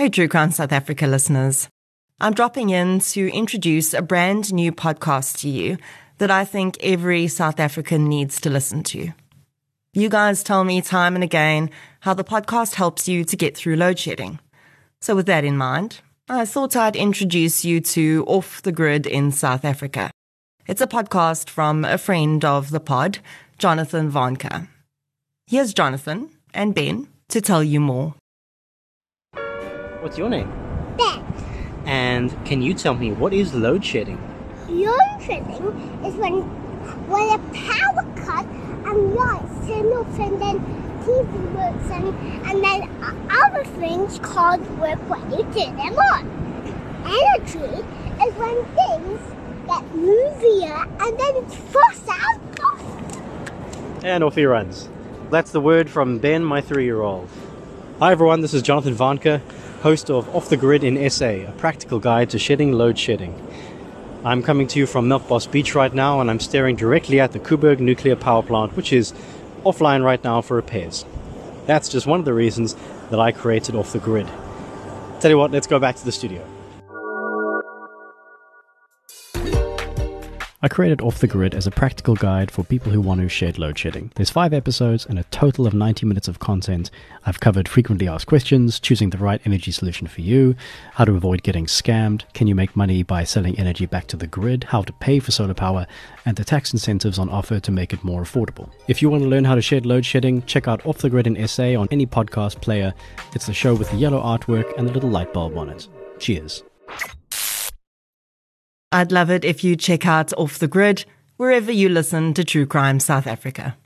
Hey, Crime South Africa listeners. I'm dropping in to introduce a brand new podcast to you that I think every South African needs to listen to. You guys tell me time and again how the podcast helps you to get through load shedding. So, with that in mind, I thought I'd introduce you to Off the Grid in South Africa. It's a podcast from a friend of the pod, Jonathan Vonka. Here's Jonathan and Ben to tell you more. What's your name? Ben. And can you tell me what is load shedding? Load shedding is when when a power cut and lights turn off and then TV works and, and then other things can't work when you turn them on. Energy is when things get movier and then it frosts out. And off he runs. That's the word from Ben, my three year old. Hi everyone, this is Jonathan Vanka, host of Off the Grid in SA, a practical guide to shedding load shedding. I'm coming to you from Melkbos Beach right now, and I'm staring directly at the Koeberg nuclear power plant, which is offline right now for repairs. That's just one of the reasons that I created Off the Grid. Tell you what, let's go back to the studio. I created Off the Grid as a practical guide for people who want to shed load shedding. There's five episodes and a total of 90 minutes of content. I've covered frequently asked questions, choosing the right energy solution for you, how to avoid getting scammed, can you make money by selling energy back to the grid, how to pay for solar power, and the tax incentives on offer to make it more affordable. If you want to learn how to shed load shedding, check out Off the Grid in SA on any podcast player. It's the show with the yellow artwork and the little light bulb on it. Cheers. I'd love it if you check out Off the Grid wherever you listen to True Crime South Africa.